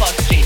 Fucking.